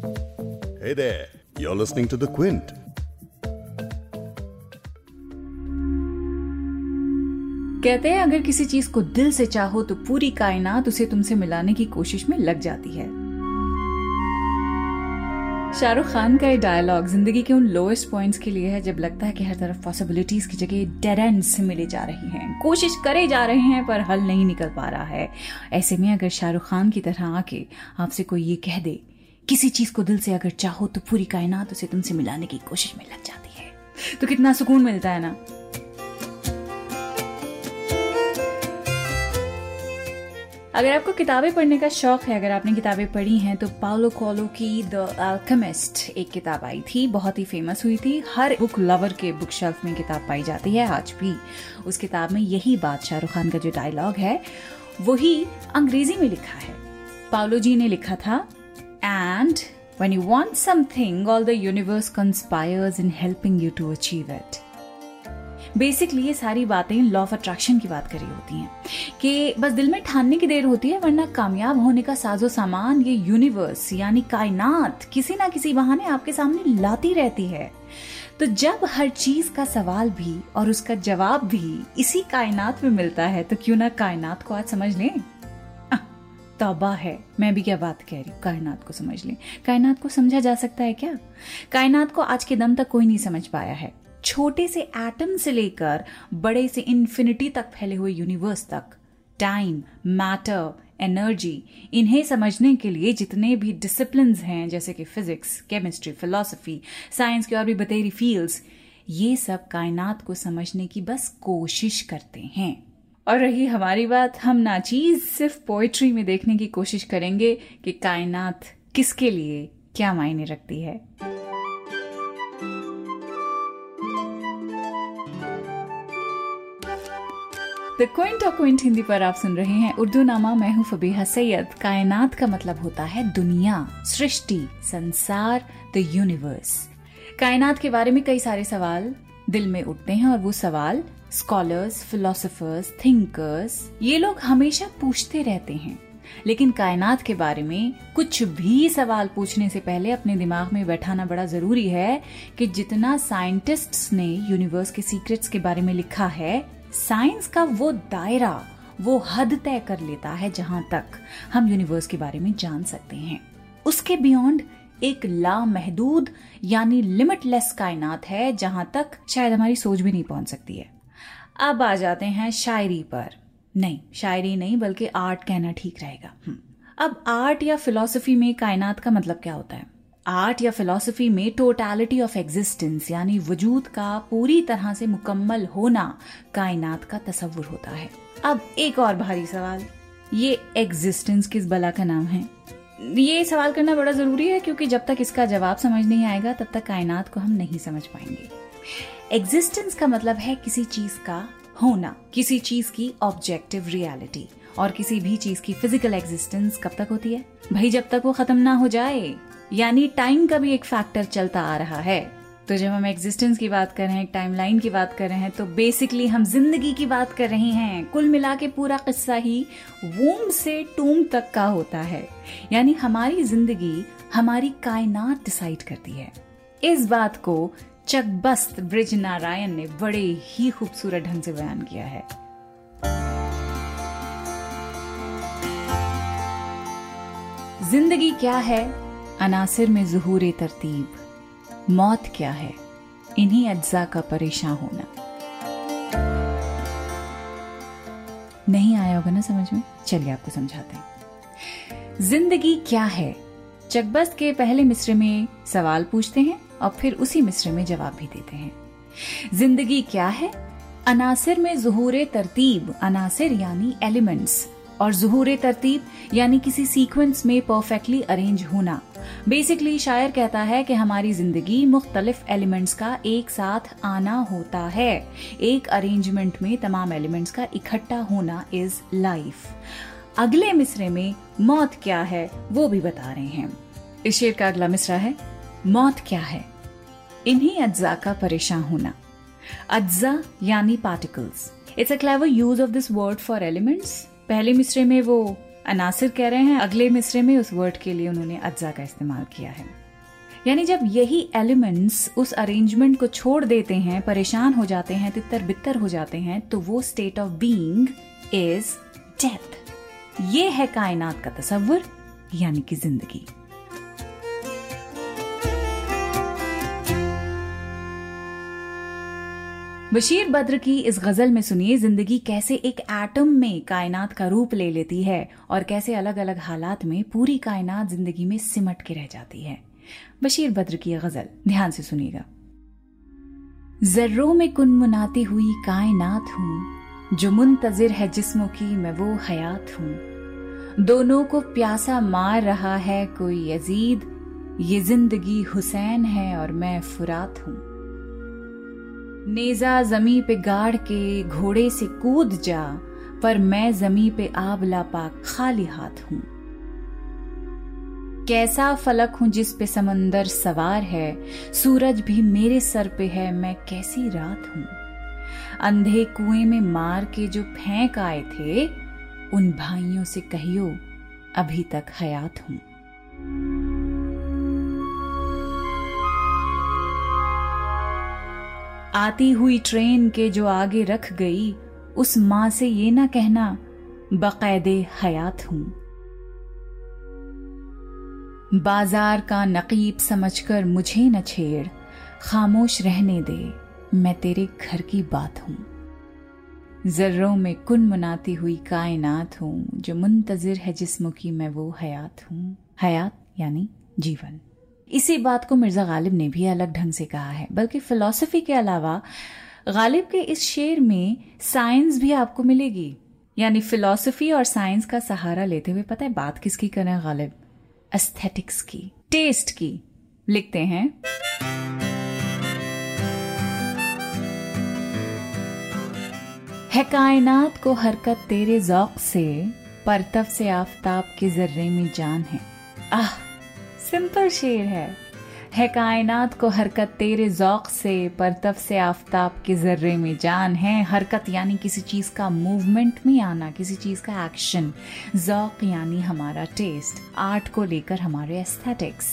Hey there, you're listening to The Quint. कहते हैं अगर किसी चीज़ को दिल से चाहो तो पूरी कायनात उसे तुमसे मिलाने की कोशिश में लग जाती है। शाहरुख खान का ये डायलॉग ज़िंदगी के उन लोएस्ट पॉइंट्स के लिए है जब लगता है कि हर तरफ़ पॉसिबिलिटीज की जगह डेड से मिले जा रही हैं। कोशिश करे जा रहे हैं पर हल नहीं निकल पा रहा है। ऐसे में अगर शाहरुख खान की तरह आके आपसे कोई ये कह दे किसी चीज़ को दिल से अगर चाहो तो पूरी कायनात उसे तुमसे मिलाने की कोशिश में लग जाती है। तो कितना सुकून मिलता है ना? अगर आपको किताबें पढ़ने का शौक है, अगर आपने किताबें पढ़ी हैं तो पाओलो कोलो की द अल्केमिस्ट एक किताब आई थी, बहुत ही फ़ेमस हुई थी। हर बुक लवर के बुक शेल्फ में किताब पाई जाती है, आज भी। उस किताब में यही बात शाहरुख खान का जो डायलॉग है, वही अंग्रेज़ी में लिखा है। पाओलो जी ने लिखा था and when you want something, all the universe conspires in helping you to achieve it. Basically ये सारी बातें लॉ ऑफ़ अट्रैक्शन की बात करी होती हैं कि बस दिल में ठानने की देर होती है, वरना कामयाब होने का साजो सामान ये यूनिवर्स यानी कायनात, किसी ना किसी बहाने आपके सामने लाती रहती है। तो जब हर चीज़ का सवाल भी और उसका जवाब भी इसी कायनात में मिलता है तो क्यों ना कायनात को आज समझ लें? तौबा है। मैं भी क्या बात कह रही हूँ? कायनात को समझ लें। कायनात को समझा जा सकता है क्या? कायनात को आज के दम तक कोई नहीं समझ पाया है। छोटे से एटम से लेकर बड़े से इन्फिनिटी तक फैले हुए यूनिवर्स तक। टाइम मैटर एनर्जी इन्हें समझने के लिए जितने भी डिसिप्लिन हैं, जैसे कि फिजिक्स केमिस्ट्री फिलोसफी साइंस की और भी बतेरी फील्ड्स ये सब कायनात को समझने की बस कोशिश करते हैं। और रही हमारी बात, हम नाचीज सिर्फ़ पोएट्री में देखने की कोशिश करेंगे कि कायनात किसके लिए क्या मायने रखती है। द क्विंट ऑफ़ क्विंट हिंदी पर आप सुन रहे हैं उर्दू नामा, मैं हूँ फबीहा सैयद। कायनात का मतलब होता है दुनिया, सृष्टि, संसार द यूनिवर्स कायनात के बारे में कई सारे सवाल दिल में उठते हैं और वो सवाल स्कॉलर्स फिलोसफर्स थिंकर्स ये लोग हमेशा पूछते रहते हैं। लेकिन कायनात के बारे में कुछ भी सवाल पूछने से पहले अपने दिमाग में बैठाना बड़ा ज़रूरी है कि जितना साइंटिस्ट्स ने यूनिवर्स के सीक्रेट्स के बारे में लिखा है साइंस का वो दायरा, वो हद तय कर लेता है जहाँ तक हम यूनिवर्स के बारे में जान सकते हैं। उसके बियॉन्ड एक लामहदूद, यानी लिमिटलेस कायनात है, जहाँ तक शायद हमारी सोच भी नहीं पहुँच सकती है। अब आ जाते हैं शायरी पर। नहीं शायरी नहीं बल्कि आर्ट कहना ठीक रहेगा। हम्म। अब आर्ट या फिलॉसफी में कायनात का मतलब क्या होता है? आर्ट या फिलॉसफी में टोटलिटी ऑफ़ एग्जिस्टेंस यानी वजूद का पूरी तरह से मुकम्मल होना कायनात का तस्वुर होता है। अब एक और भारी सवाल। ये एग्जिस्टेंस किस बला का नाम है? ये सवाल करना बड़ा ज़रूरी है क्योंकि जब तक इसका जवाब समझ नहीं आएगा तब तक कायनात को हम नहीं समझ पाएँगे। एग्जिस्टेंस का मतलब है किसी चीज़ का होना, किसी चीज़ की ऑब्जेक्टिव रियलिटी और किसी भी चीज़ की फ़िज़िकल एग्जिस्टेंस कब तक होती है? भाई, जब तक वो खत्म ना हो जाए, यानी टाइम का भी एक फैक्टर चलता आ रहा है। तो जब हम एग्जिस्टेंस की बात कर रहे हैं टाइमलाइन की बात कर रहे हैं तो बेसिकली हम ज़िंदगी की बात कर रहे हैं। कुल मिला के पूरा किस्सा ही वूम से टूम तक का होता है। यानी हमारी ज़िंदगी, हमारी कायनात डिसाइड करती है। इस बात को चकबस्त ब्रिज नारायण ने बड़े ही खूबसूरत ढंग से बयान किया है। ज़िंदगी क्या है? अनासिर में जहूर तरतीब। मौत क्या है? इन्हीं अज्जा का परेशान होना। नहीं आया होगा ना समझ में? चलिए आपको समझाते हैं। ज़िंदगी क्या है? चकबस्त के पहले मिस्र में सवाल पूछते हैं। और फिर उसी मिसरे में जवाब भी देते हैं। ज़िंदगी क्या है? अनासिर में जहूर तरतीब, अनासिर यानी एलिमेंट्स, और जहूर तरतीब यानी किसी सीक्वेंस में परफेक्टली अरेंज होना। बेसिकली शायर कहता है कि हमारी ज़िंदगी मुख्तलिफ़ एलिमेंट्स का एक साथ आना होता है। एक अरेंजमेंट में तमाम एलिमेंट्स का इकट्ठा होना इज़ लाइफ अगले मिसरे में मौत क्या है, वो भी बता रहे हैं। इस शेर का अगला मिसरा है। मौत क्या है? इन्हीं अज्जा का परेशान होना। अज्जा यानी particles it's a clever use of this word for elements पहले मिसरे में वो अनासिर कह रहे हैं, अगले मिसरे में उस वर्ड के लिए उन्होंने अज्जा का इस्तेमाल किया है। यानी जब यही एलिमेंट्स उस अरेंजमेंट को छोड़ देते हैं, परेशान हो जाते हैं तितर बितर हो जाते हैं तो वो state of being is death ये है कायनात का तस्वुर यानी कि ज़िंदगी। बशीर बद्र की इस गज़ल में सुनिए, ज़िंदगी कैसे एक एटम में कायनात का रूप ले लेती है और कैसे अलग अलग हालात में पूरी कायनात ज़िंदगी में सिमट के रह जाती है। बशीर बद्र की गज़ल, ध्यान से सुनिएगा। जर्रों में कुनमुनाती हुई कायनात हूँ, जो मुंतजिर है जिस्मों की मैं वो हयात हूँ। दोनों को प्यासा मार रहा है कोई यजीद, ये ज़िंदगी हुसैन है और मैं फुरात हूँ। नेजा जमी पे गाड़ के घोड़े से कूद जा, पर मैं जमी पे आबला पाक खाली हाथ हूँ। कैसा फलक हूँ जिस पे समंदर सवार है, सूरज भी मेरे सर पे है, मैं कैसी रात हूँ। अंधे कुएँ में मार के जो फेंक आए थे, उन भाइयों से कहियो, अभी तक हयात हूँ। आती हुई ट्रेन के जो आगे रख गई, उस माँ से ये ना कहना बकायदे हयात हूँ. बाज़ार का नकीब समझकर मुझे न छेड़, खामोश रहने दे, मैं तेरे घर की बात हूँ। जर्रों में कुन मनाती हुई कायनात हूँ, जो मुंतजिर है जिस्म की मैं वो हयात हूँ। हयात यानी जीवन। इसी बात को मिर्ज़ा गालिब ने भी अलग ढंग से कहा है, बल्कि फिलॉसफी के अलावा गालिब के इस शेर में साइंस भी आपको मिलेगी। यानी फिलॉसफी और साइंस का सहारा लेते हुए पता है बात किसकी करें गालिब? एस्थेटिक्स की टेस्ट की। लिखते हैं। है कायनात को हरकत तेरे जौक से परतफ से आफताब के जर्रे में जान है। आह! सिंपल शेर है। है कायनात को हरकत तेरे जौक से परतफ से आफताब के जर्रे में जान है। हरकत यानी किसी चीज़ का मूवमेंट में आना, किसी चीज़ का एक्शन जौक यानी हमारा टेस्ट आर्ट को लेकर हमारे एस्थेटिक्स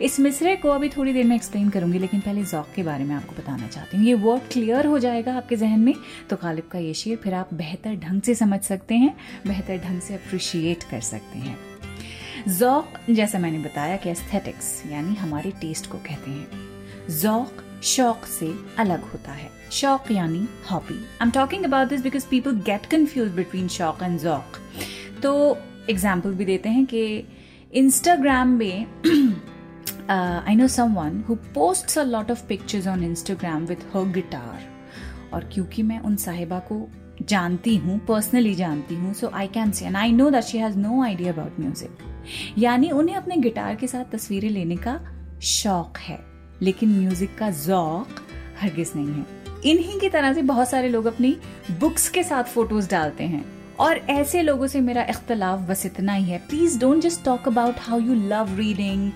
इस मिसरे को अभी थोड़ी देर में एक्सप्लेन करूँगी, लेकिन पहले जौक के बारे में आपको बताना चाहती हूँ। ये वर्ड क्लियर हो जाएगा आपके जहन में। तो गालिब का ये शेर फिर आप बेहतर ढंग से समझ सकते हैं, बेहतर ढंग से अप्रिशिएट कर सकते हैं। जौक, जैसे मैंने बताया कि एस्थेटिक्स यानी हमारे टेस्ट को कहते हैं। जौक, शौक से अलग होता है। शौक यानी hobby I am talking about this because people get confuse between शौक एंड जौक। तो एग्ज़ाम्पल भी देते हैं कि इंस्टाग्राम में I know someone who post a lot of pictures on Instagram with her guitar और क्योंकि मैं उन साहिबा को जानती हूँ पर्सनली जानती हूँ so I can see and I know that she has no idea about music यानी उन्हें अपने गिटार के साथ तस्वीरें लेने का शौक है, लेकिन म्यूज़िक का जौक हरगिज नहीं है। इन्हीं की तरह से बहुत सारे लोग अपनी बुक्स के साथ फ़ोटोज़ डालते हैं। और ऐसे लोगों से मेरा इख्तलाफ बस इतना ही है। Please don't just talk about how you love reading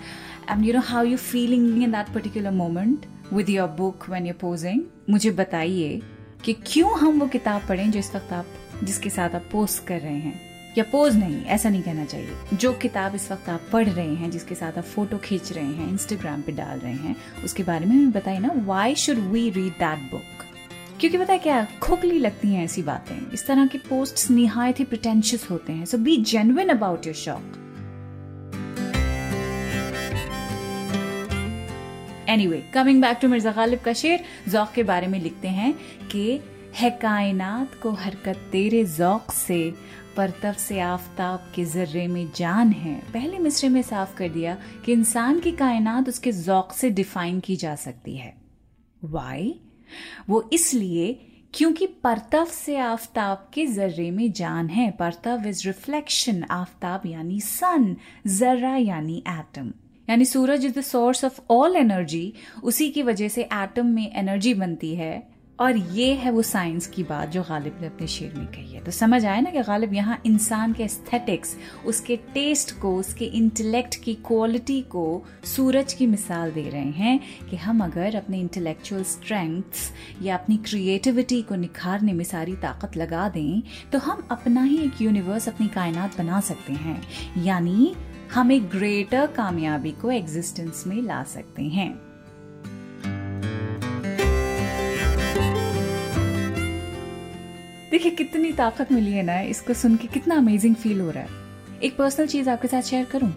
and you know how you feeling in that particular moment with your book when you're posing मुझे बताइए कि क्यों हम वो किताब पढ़ें जो इस वक्त आप, जिसके साथ आप पोस्ट कर रहे हैं। या पोज नहीं, ऐसा नहीं कहना चाहिए। जो किताब इस वक्त आप पढ़ रहे हैं, जिसके साथ आप फ़ोटो खींच रहे हैं इंस्टाग्राम पे डाल रहे हैं, उसके बारे में बताइए ना why should we read that book क्योंकि पता है क्या, खोखली लगती हैं ऐसी बातें। इस तरह के पोस्ट निहायत ही प्रिटेंशियस होते हैं। So be genuine about your shock anyway coming back to Mirza Ghalib का शेर जौक के बारे में लिखते हैं कि, है कायनात को हरकत तेरे जौक से परतफ से आफताब के जर्रे में जान है। पहले मिसरे में साफ़ कर दिया कि इंसान की कायनात उसके जौक से डिफाइन की जा सकती है। वाई वो इसलिए क्योंकि परतफ से आफताब के जर्रे में जान है। परतव इज़ रिफ्लेक्शन आफताब यानी सन जर्रा यानी एटम यानी सूरज is the source of all energy उसी की वजह से एटम में एनर्जी बनती है। और ये है वो साइंस की बात जो गालिब ने अपने शेर में कही है। तो समझ आया ना कि गालिब यहाँ इंसान के एस्थेटिक्स उसके टेस्ट को, उसके इंटेलेक्ट की क्वालिटी को सूरज की मिसाल दे रहे हैं कि हम अगर अपने इंटेलेक्चुअल स्ट्रेंथ्स या अपनी क्रिएटिविटी को निखारने में सारी ताकत लगा दें तो हम अपना ही एक यूनिवर्स अपनी कायनात बना सकते हैं। यानी हम एक ग्रेटर कामयाबी को एग्जिस्टेंस में ला सकते हैं। देखिए, कितनी ताकत मिली है ना, इसको सुन के कितना अमेजिंग फील हो रहा है। एक पर्सनल चीज़ आपके साथ शेयर करूँ?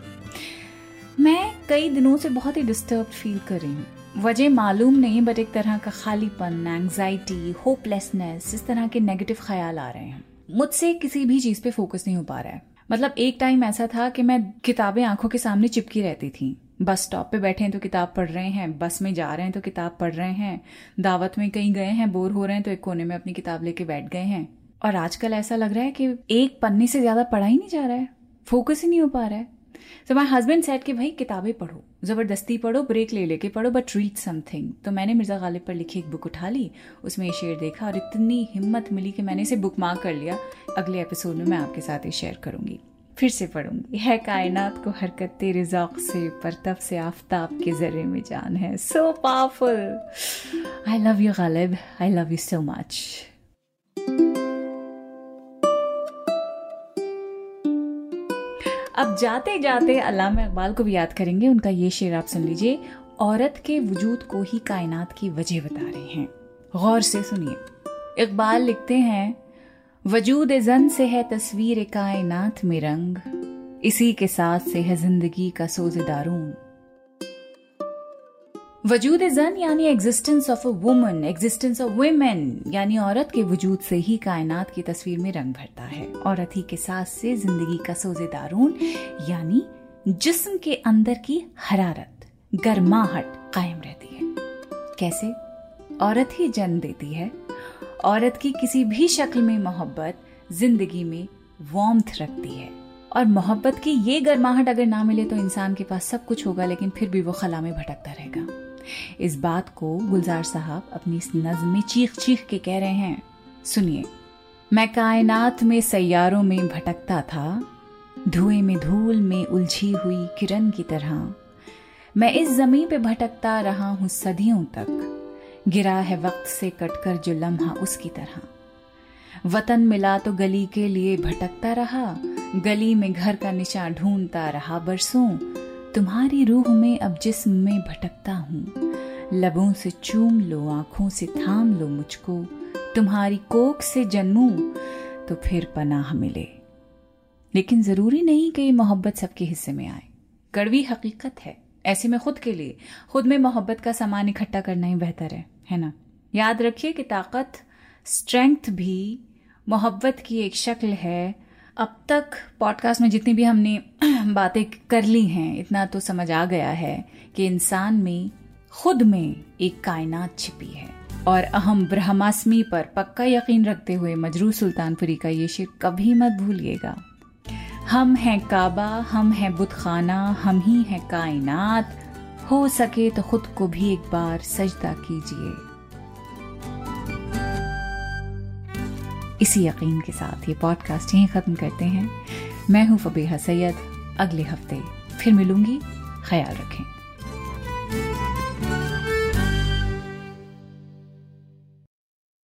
मैं कई दिनों से बहुत ही डिस्टर्ब फील कर रही हूँ। वजह मालूम नहीं बट एक तरह का खालीपन एंग्जाइटी होपलेसनेस इस तरह के नेगेटिव ख्याल आ रहे हैं। मुझसे किसी भी चीज़ पे फोकस नहीं हो पा रहा है। मतलब एक टाइम ऐसा था कि मैं किताबें आँखों के सामने चिपकी रहती थी। बस स्टॉप पे बैठे हैं तो किताब पढ़ रहे हैं, बस में जा रहे हैं तो किताब पढ़ रहे हैं, दावत में कहीं गए हैं, बोर हो रहे हैं तो एक कोने में अपनी किताब लेके बैठ गए हैं। और आजकल ऐसा लग रहा है कि एक पन्ने से ज़्यादा पढ़ा ही नहीं जा रहा है फोकस ही नहीं हो पा रहा है। तो माई हस्बैंड सेट कि भाई किताबें पढ़ो, ज़बरदस्ती पढ़ो ब्रेक ले लेके पढ़ो बट रीड समथिंग तो मैंने मिर्ज़ा गालिब पर लिखी एक बुक उठा ली, उसमें ये शेयर देखा और इतनी हिम्मत मिली कि मैंने इसे बुक मार्क कर लिया। अगले एपिसोड में मैं आपके साथ ये शेयर करूँगी। फिर से पढ़ूँगी। है कायनात को हरकत तेरे जौक से परतब से आफ्ताब के ज़रिए में जान है। So powerful I love you Ghalib. I love you so much अब जाते जाते अल्लामा इकबाल को भी याद करेंगे। उनका ये शेर आप सुन लीजिए। औरत के वजूद को ही कायनात की वजह बता रहे हैं। गौर से सुनिए। इकबाल लिखते हैं वजूद जन से है तस्वीर कायनात में रंग। इसी के साथ से है ज़िंदगी का सोज दारून वजूद जन यानी existence of a woman existence of women यानी औरत के वजूद से ही कायनात की तस्वीर में रंग भरता है। औरत ही के साथ से ज़िंदगी का सोजे दारून यानी जिस्म के अंदर की हरारत, गर्माहट कायम रहती है। कैसे? औरत ही जन्म देती है औरत की किसी भी शक्ल में मोहब्बत ज़िंदगी में वॉम्थ रखती है। और मोहब्बत की ये गर्माहट अगर ना मिले तो इंसान के पास सब कुछ होगा, लेकिन फिर भी वो खला में भटकता रहेगा। इस बात को गुलजार साहब अपनी इस नज्म में चीख चीख के कह रहे हैं। सुनिए, मैं कायनात में सैयारों में भटकता था, धुएँ में धूल में उलझी हुई किरण की तरह। मैं इस ज़मीन पे भटकता रहा हूँ सदियों तक। गिरा है वक्त से कटकर जो लम्हा उसकी तरह। वतन मिला तो गली के लिए भटकता रहा, गली में घर का निशान ढूंढता रहा बरसों। तुम्हारी रूह में अब जिस्म में भटकता हूँ। लबों से चूम लो, आँखों से थाम लो मुझको। तुम्हारी कोक से जन्मू तो फिर पनाह मिले। लेकिन ज़रूरी नहीं कि ये मोहब्बत सबके हिस्से में आए। कड़वी हकीकत है। ऐसे में खुद के लिए, खुद में मोहब्बत का सामान इकट्ठा करना ही बेहतर है। है ना? याद रखिए कि ताकत स्ट्रेंथ भी मोहब्बत की एक शक्ल है। अब तक पॉडकास्ट में जितनी भी हमने बातें कर ली हैं, इतना तो समझ आ गया है कि इंसान में, खुद में एक कायनात छिपी है। और अहम ब्रह्मास्मि पर पक्का यकीन रखते हुए मजरू सुल्तानपुरी का ये शेर कभी मत भूलिएगा। हम हैं काबा, हम हैं बुत खाना हम ही हैं कायनात। हो सके तो खुद को भी एक बार सजदा कीजिए। इसी यकीन के साथ ये पॉडकास्ट यहीं ख़त्म करते हैं। मैं हूँ फबीहा सैयद। अगले हफ़्ते फिर मिलूँगी। ख्याल रखें।